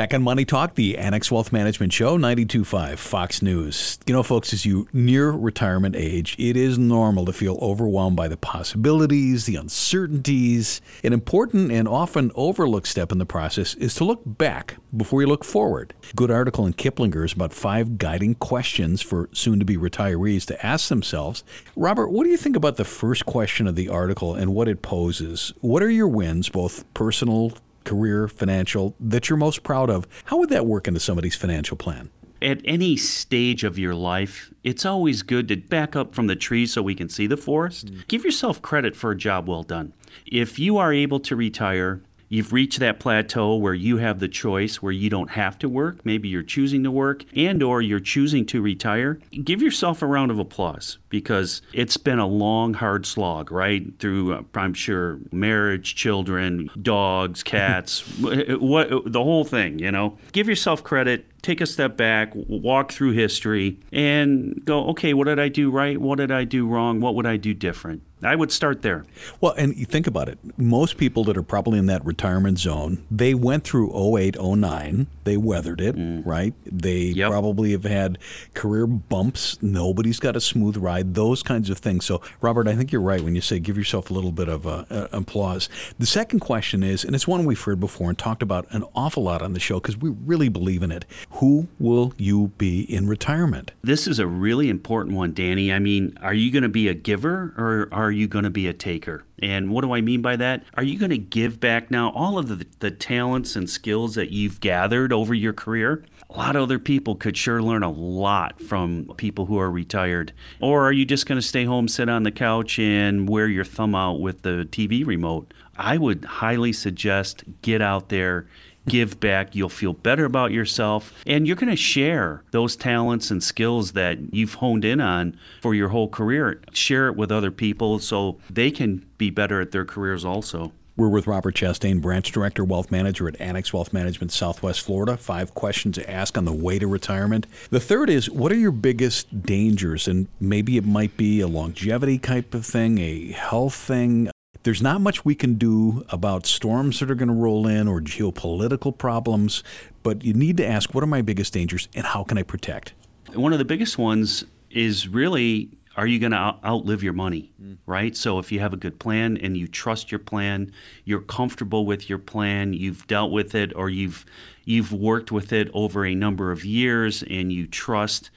Back on Money Talk, the Annex Wealth Management Show, 92.5 Fox News. You know, folks, as you near retirement age, it is normal to feel overwhelmed by the possibilities, the uncertainties. An important and often overlooked step in the process is to look back before you look forward. Good article in Kiplinger's about five guiding questions for soon to be retirees to ask themselves. Robert, what do you think about the first question of the article and what it poses? What are your wins, both personal, career, financial, that you're most proud of. How would that work into somebody's financial plan? At any stage of your life, it's always good to back up from the trees so we can see the forest. Mm. Give yourself credit for a job well done. If you are able to retire you've reached that plateau where you have the choice where you don't have to work maybe you're choosing to work and or you're choosing to retire give yourself a round of applause because it's been a long hard slog right through uh, i'm sure marriage children dogs cats what the whole thing you know give yourself credit take a step back, walk through history, and go, okay, what did I do right? What did I do wrong? What would I do different? I would start there. Well, and you think about it. Most people that are probably in that retirement zone, they went through 08, 09. They weathered it, right? They Yep. probably have had career bumps. Nobody's got a smooth ride, those kinds of things. So, Robert, I think you're right when you say give yourself a little bit of uh, uh, applause. The second question is, and it's one we've heard before and talked about an awful lot on the show because we really believe in it. Who will you be in retirement? This is a really important one, Danny. I mean, are you going to be a giver or are you going to be a taker? And what do I mean by that? Are you going to give back now all of the, the talents and skills that you've gathered over your career? A lot of other people could sure learn a lot from people who are retired. Or are you just going to stay home, sit on the couch, and wear your thumb out with the TV remote? I would highly suggest get out there give back. You'll feel better about yourself, and you're going to share those talents and skills that you've honed in on for your whole career. Share it with other people so they can be better at their careers also. We're with Robert Chastain, Branch Director, Wealth Manager at Annex Wealth Management, Southwest Florida. Five questions to ask on the way to retirement. The third is what are your biggest dangers? And maybe it might be a longevity type of thing, a health thing. There's not much we can do about storms that are going to roll in or geopolitical problems, but you need to ask what are my biggest dangers and how can I protect? One of the biggest ones is really are you going to out- outlive your money, mm. right? So if you have a good plan and you trust your plan, you're comfortable with your plan, you've dealt with it or you've you've worked with it over a number of years and you trust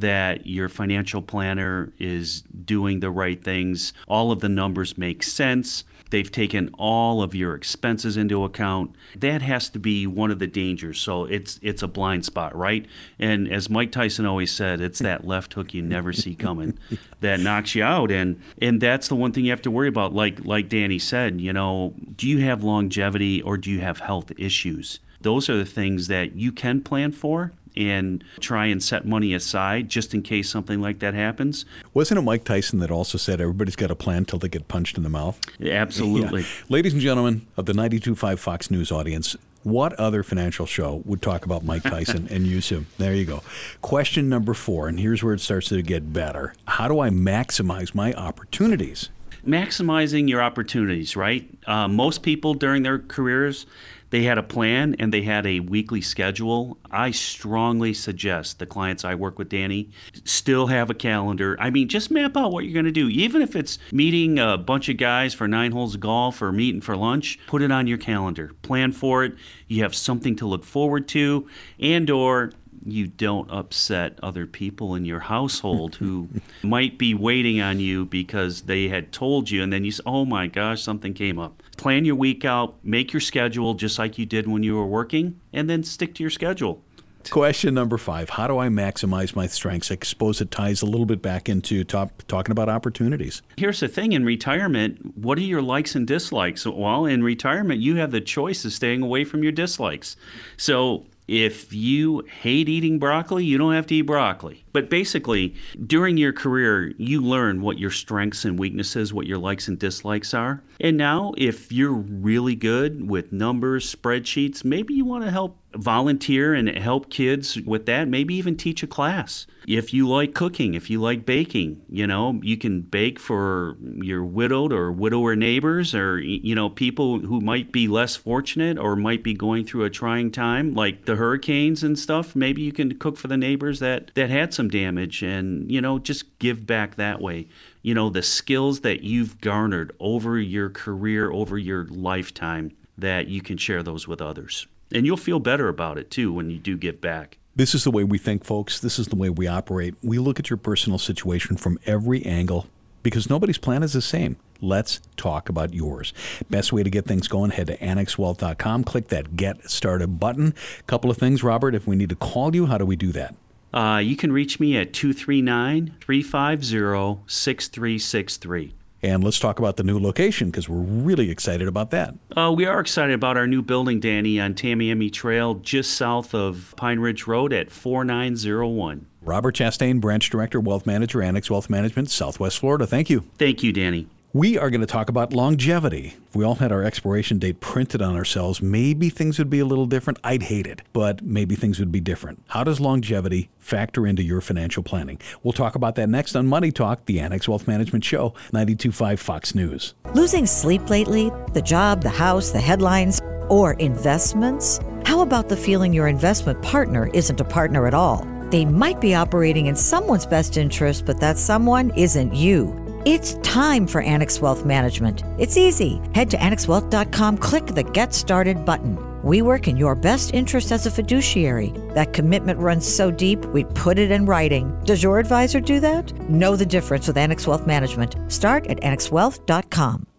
that your financial planner is doing the right things, all of the numbers make sense. They've taken all of your expenses into account. That has to be one of the dangers. So it's it's a blind spot, right? And as Mike Tyson always said, it's that left hook you never see coming that knocks you out. And and that's the one thing you have to worry about. Like like Danny said, you know, do you have longevity or do you have health issues? Those are the things that you can plan for and try and set money aside just in case something like that happens. Wasn't it Mike Tyson that also said everybody's got a plan till they get punched in the mouth? Absolutely. Yeah. Ladies and gentlemen of the 92.5 Fox News audience, what other financial show would talk about Mike Tyson and use him? There you go. Question number four, and here's where it starts to get better. How do I maximize my opportunities? maximizing your opportunities, right? Uh, most people during their careers, they had a plan and they had a weekly schedule. I strongly suggest the clients I work with, Danny, still have a calendar. I mean, just map out what you're going to do. Even if it's meeting a bunch of guys for nine holes of golf or meeting for lunch, put it on your calendar. Plan for it. You have something to look forward to, and or you don't upset other people in your household who might be waiting on you because they had told you and then you say, oh my gosh, something came up. Plan your week out, make your schedule just like you did when you were working, and then stick to your schedule. Question number five How do I maximize my strengths? I suppose it ties a little bit back into top, talking about opportunities. Here's the thing in retirement, what are your likes and dislikes? Well, in retirement, you have the choice of staying away from your dislikes. So if you hate eating broccoli, you don't have to eat broccoli. But basically, during your career, you learn what your strengths and weaknesses, what your likes and dislikes are. And now, if you're really good with numbers, spreadsheets, maybe you want to help volunteer and help kids with that, maybe even teach a class. If you like cooking, if you like baking, you know, you can bake for your widowed or widower neighbors or, you know, people who might be less fortunate or might be going through a trying time, like the hurricanes and stuff. Maybe you can cook for the neighbors that, that had some damage and, you know, just give back that way. You know, the skills that you've garnered over your career, over your lifetime, that you can share those with others. And you'll feel better about it too when you do give back. This is the way we think, folks. This is the way we operate. We look at your personal situation from every angle because nobody's plan is the same. Let's talk about yours. Best way to get things going, head to annexwealth.com, click that Get Started button. Couple of things, Robert. If we need to call you, how do we do that? Uh, you can reach me at 239 350 6363. And let's talk about the new location because we're really excited about that. Uh, we are excited about our new building, Danny, on Tamiami Trail, just south of Pine Ridge Road at 4901. Robert Chastain, Branch Director, Wealth Manager, Annex Wealth Management, Southwest Florida. Thank you. Thank you, Danny. We are going to talk about longevity. If we all had our expiration date printed on ourselves, maybe things would be a little different. I'd hate it, but maybe things would be different. How does longevity factor into your financial planning? We'll talk about that next on Money Talk, the Annex Wealth Management Show, 925 Fox News. Losing sleep lately? The job, the house, the headlines, or investments? How about the feeling your investment partner isn't a partner at all? They might be operating in someone's best interest, but that someone isn't you. It's time for Annex Wealth Management. It's easy. Head to annexwealth.com, click the Get Started button. We work in your best interest as a fiduciary. That commitment runs so deep, we put it in writing. Does your advisor do that? Know the difference with Annex Wealth Management. Start at annexwealth.com.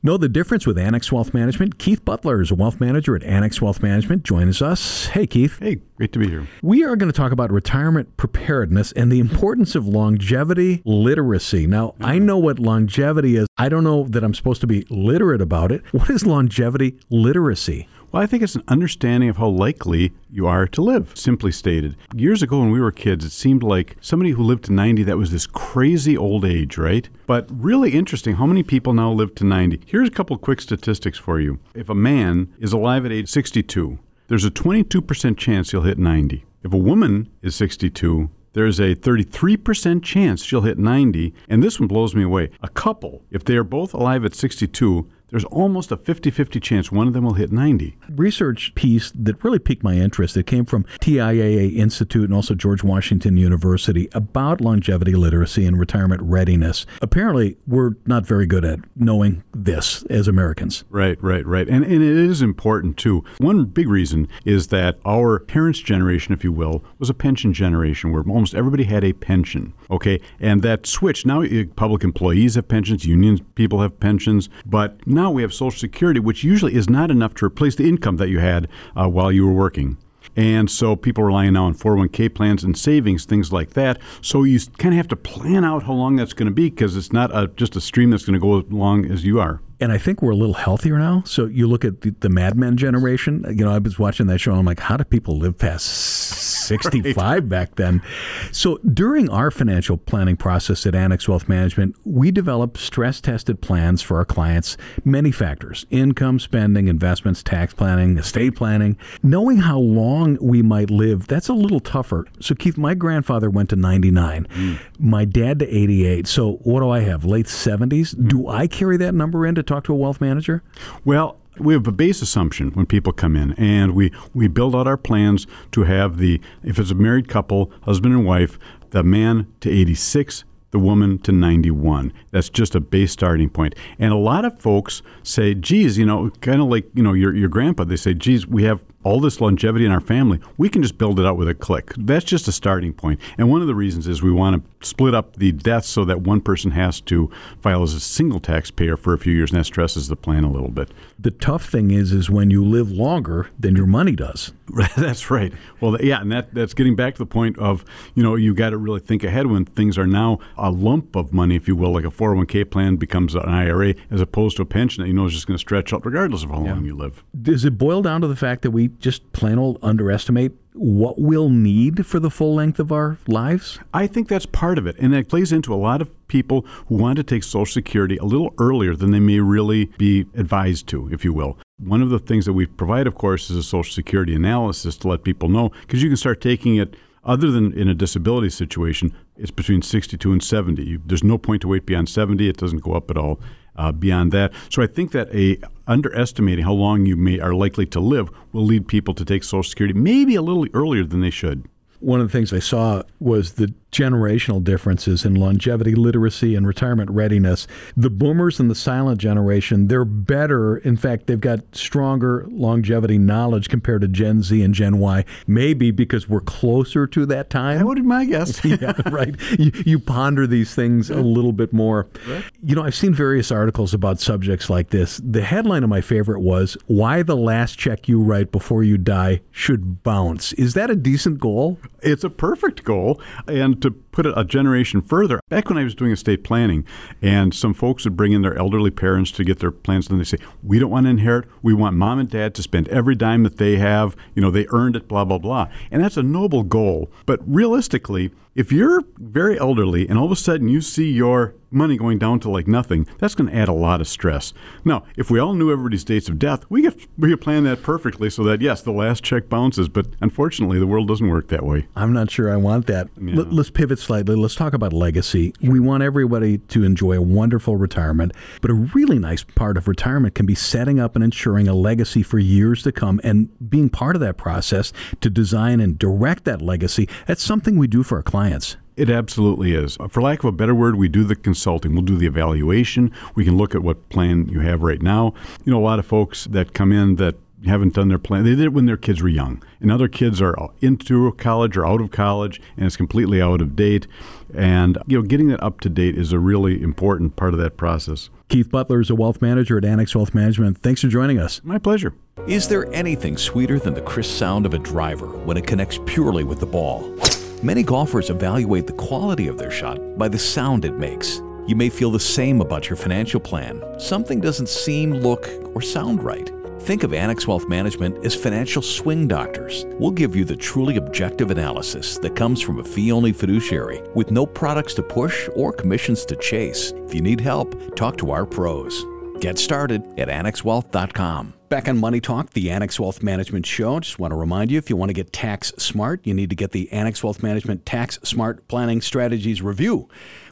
Know the difference with Annex Wealth Management? Keith Butler is a wealth manager at Annex Wealth Management. Joins us. Hey, Keith. Hey, great to be here. We are going to talk about retirement preparedness and the importance of longevity literacy. Now, I mm. know what longevity is. I don't know that I'm supposed to be literate about it. What is longevity literacy? Well, I think it's an understanding of how likely you are to live, simply stated. Years ago when we were kids, it seemed like somebody who lived to 90, that was this crazy old age, right? But really interesting how many people now live to 90. Here's a couple quick statistics for you. If a man is alive at age 62, there's a 22% chance he'll hit 90. If a woman is 62, there's a 33% chance she'll hit 90. And this one blows me away. A couple, if they are both alive at 62, there's almost a 50 50 chance one of them will hit 90. Research piece that really piqued my interest. It came from TIAA Institute and also George Washington University about longevity literacy and retirement readiness. Apparently, we're not very good at knowing this as Americans. Right, right, right. And, and it is important too. One big reason is that our parents' generation, if you will, was a pension generation where almost everybody had a pension. Okay. And that switched. Now, eh, public employees have pensions, union people have pensions, but now we have Social Security, which usually is not enough to replace the income that you had uh, while you were working. And so people relying now on 401k plans and savings, things like that. So you kind of have to plan out how long that's going to be because it's not a, just a stream that's going to go as long as you are and I think we're a little healthier now. So you look at the, the Mad Men generation. You know, I was watching that show. and I'm like, how do people live past 65 right. back then? So during our financial planning process at Annex Wealth Management, we develop stress tested plans for our clients. Many factors: income, spending, investments, tax planning, estate planning. Knowing how long we might live, that's a little tougher. So Keith, my grandfather went to 99. Mm. My dad to 88. So what do I have? Late 70s. Mm. Do I carry that number into talk to a wealth manager? Well, we have a base assumption when people come in, and we, we build out our plans to have the, if it's a married couple, husband and wife, the man to 86, the woman to 91. That's just a base starting point. And a lot of folks say, geez, you know, kind of like, you know, your, your grandpa, they say, geez, we have all this longevity in our family, we can just build it out with a click. That's just a starting point. And one of the reasons is we want to split up the deaths so that one person has to file as a single taxpayer for a few years, and that stresses the plan a little bit. The tough thing is, is when you live longer than your money does. that's right. Well, yeah, and that, that's getting back to the point of, you know, you got to really think ahead when things are now a lump of money, if you will, like a 401k plan becomes an IRA as opposed to a pension that you know is just going to stretch out regardless of how yeah. long you live. Does it boil down to the fact that we just plain old underestimate what we'll need for the full length of our lives? I think that's part of it. And it plays into a lot of people who want to take Social Security a little earlier than they may really be advised to, if you will. One of the things that we provide, of course, is a Social Security analysis to let people know, because you can start taking it other than in a disability situation, it's between 62 and 70. You, there's no point to wait beyond 70. It doesn't go up at all uh, beyond that. So I think that a underestimating how long you may are likely to live will lead people to take Social Security maybe a little earlier than they should. One of the things I saw was the generational differences in longevity literacy and retirement readiness. The boomers and the silent generation, they're better. In fact, they've got stronger longevity knowledge compared to Gen Z and Gen Y, maybe because we're closer to that time. That would be my guess. yeah, right. You, you, ponder these things a little bit more. Right. You know, I've seen various articles about subjects like this. The headline of my favorite was Why the Last Check You Write Before You Die Should Bounce. Is that a decent goal? It's a perfect goal. And to put it a generation further. Back when I was doing estate planning, and some folks would bring in their elderly parents to get their plans, and they say, "We don't want to inherit. We want mom and dad to spend every dime that they have. You know, they earned it. Blah blah blah." And that's a noble goal, but realistically, if you're very elderly and all of a sudden you see your money going down to like nothing, that's going to add a lot of stress. Now, if we all knew everybody's dates of death, we could we could plan that perfectly so that yes, the last check bounces. But unfortunately, the world doesn't work that way. I'm not sure I want that. Yeah. Let, us pivot slightly. Let's talk about legacy. We want everybody to enjoy a wonderful retirement, but a really nice part of retirement can be setting up and ensuring a legacy for years to come and being part of that process to design and direct that legacy. That's something we do for our clients. It absolutely is. For lack of a better word, we do the consulting. We'll do the evaluation. We can look at what plan you have right now. You know, a lot of folks that come in that haven't done their plan. They did it when their kids were young, and other kids are into college or out of college, and it's completely out of date. And you know, getting that up to date is a really important part of that process. Keith Butler is a wealth manager at Annex Wealth Management. Thanks for joining us. My pleasure. Is there anything sweeter than the crisp sound of a driver when it connects purely with the ball? Many golfers evaluate the quality of their shot by the sound it makes. You may feel the same about your financial plan. Something doesn't seem, look, or sound right. Think of Annex Wealth Management as financial swing doctors. We'll give you the truly objective analysis that comes from a fee only fiduciary with no products to push or commissions to chase. If you need help, talk to our pros. Get started at annexwealth.com. Back on Money Talk, the Annex Wealth Management Show. Just want to remind you if you want to get tax smart, you need to get the Annex Wealth Management Tax Smart Planning Strategies Review.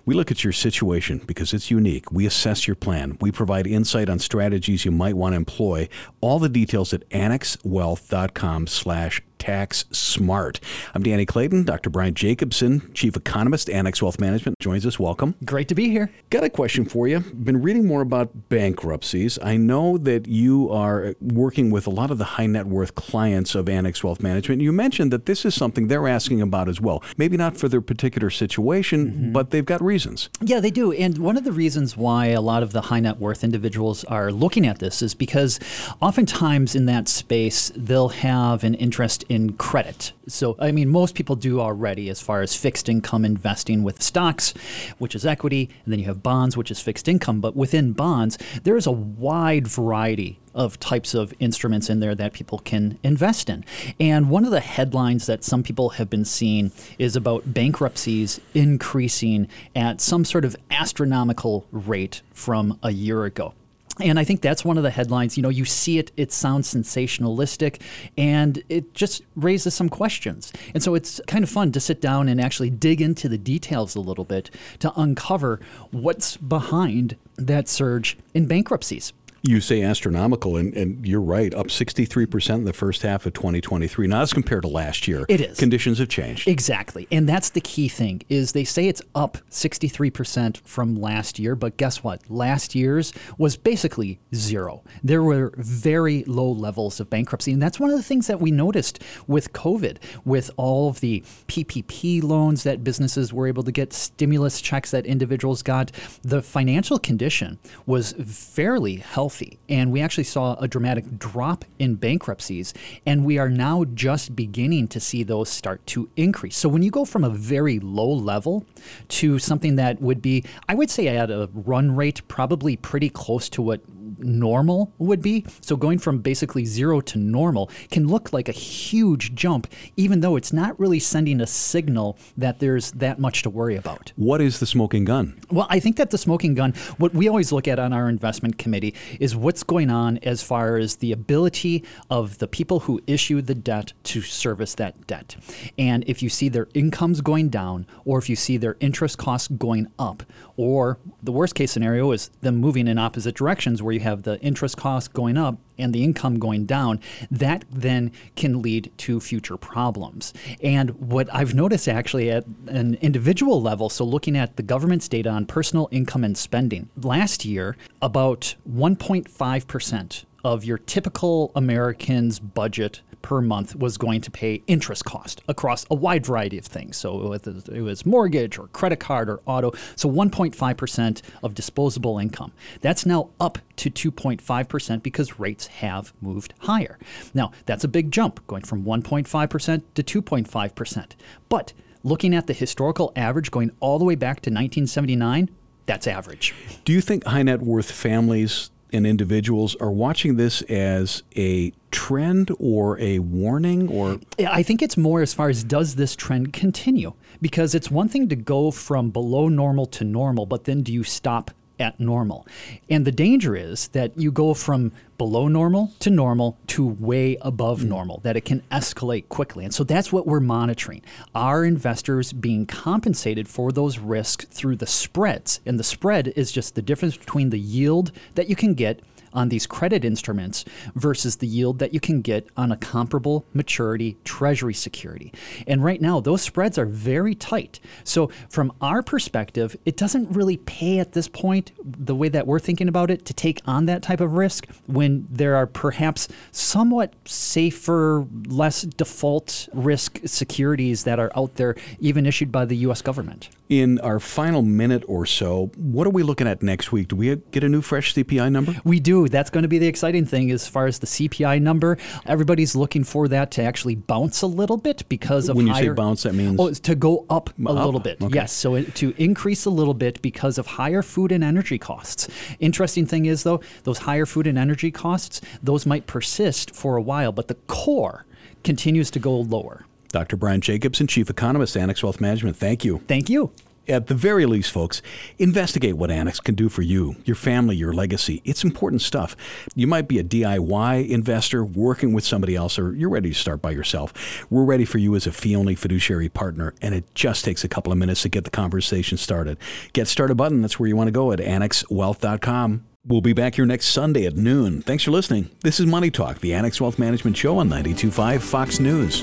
We look at your situation because it's unique. We assess your plan. We provide insight on strategies you might want to employ. All the details at annexwealth.com slash tax smart. I'm Danny Clayton. Dr. Brian Jacobsen, Chief Economist, Annex Wealth Management, joins us. Welcome. Great to be here. Got a question for you. Been reading more about bankruptcies. I know that you are working with a lot of the high net worth clients of Annex Wealth Management. You mentioned that this is something they're asking about as well. Maybe not for their particular situation, mm-hmm. but they've got reasons. Yeah, they do. And one of the reasons why a lot of the high net worth individuals are looking at this is because oftentimes in that space, they'll have an interest in credit. So, I mean, most people do already as far as fixed income investing with stocks, which is equity, and then you have bonds, which is fixed income. But within bonds, there is a wide variety of types of instruments in there that people can invest in. And one of the headlines that some people have been seeing is about bankruptcies increasing at some sort of astronomical rate from a year ago. And I think that's one of the headlines. You know, you see it, it sounds sensationalistic, and it just raises some questions. And so it's kind of fun to sit down and actually dig into the details a little bit to uncover what's behind that surge in bankruptcies. You say astronomical, and, and you're right, up 63% in the first half of 2023, not as compared to last year. It is. Conditions have changed. Exactly. And that's the key thing is they say it's up 63% from last year, but guess what? Last year's was basically zero. There were very low levels of bankruptcy, and that's one of the things that we noticed with COVID, with all of the PPP loans that businesses were able to get, stimulus checks that individuals got. The financial condition was fairly healthy And we actually saw a dramatic drop in bankruptcies. And we are now just beginning to see those start to increase. So when you go from a very low level to something that would be, I would say, at a run rate probably pretty close to what normal would be. So going from basically zero to normal can look like a huge jump, even though it's not really sending a signal that there's that much to worry about. What is the smoking gun? Well, I think that the smoking gun, what we always look at on our investment committee is what's going on as far as the ability of the people who issue the debt to service that debt. And if you see their incomes going down, or if you see their interest costs going up, or the worst case scenario is them moving in opposite directions where you have the interest costs going up and the income going down, that then can lead to future problems. And what I've noticed actually at an individual level, so looking at the government's data on personal income and spending, last year, about 1.5% of your typical American's budget per month was going to pay interest cost across a wide variety of things. So it was mortgage or credit card or auto. So 1.5% of disposable income. That's now up to 2.5% because rates have moved higher. Now, that's a big jump going from 1.5% to 2.5%. But looking at the historical average going all the way back to 1979, that's average. Do you think high net worth families and individuals are watching this as a trend or a warning or I think it's more as far as does this trend continue? Because it's one thing to go from below normal to normal, but then do you stop at normal? And the danger is that you go from below normal to normal to way above mm. normal, that it can escalate quickly. And so that's what we're monitoring. Are investors being compensated for those risks through the spreads? And the spread is just the difference between the yield that you can get on these credit instruments versus the yield that you can get on a comparable maturity treasury security. And right now, those spreads are very tight. So, from our perspective, it doesn't really pay at this point, the way that we're thinking about it, to take on that type of risk when there are perhaps somewhat safer, less default risk securities that are out there, even issued by the U.S. government. In our final minute or so, what are we looking at next week? Do we get a new fresh CPI number? We do. That's going to be the exciting thing as far as the CPI number. Everybody's looking for that to actually bounce a little bit because of When you say bounce, that means- oh, to go up a Up? little bit. Okay. Yes, so it, to increase a little bit because of higher food and energy costs. Interesting thing is though, those higher food and energy costs, those might persist for a while, but the core continues to go lower. Dr. Brian Jacobsen, Chief Economist, Annex Wealth Management. Thank you. Thank you. At the very least, folks, investigate what Annex can do for you, your family, your legacy. It's important stuff. You might be a DIY investor working with somebody else, or you're ready to start by yourself. We're ready for you as a fee only fiduciary partner, and it just takes a couple of minutes to get the conversation started. Get started button, that's where you want to go at annexwealth.com. We'll be back here next Sunday at noon. Thanks for listening. This is Money Talk, the Annex Wealth Management Show on 925 Fox News.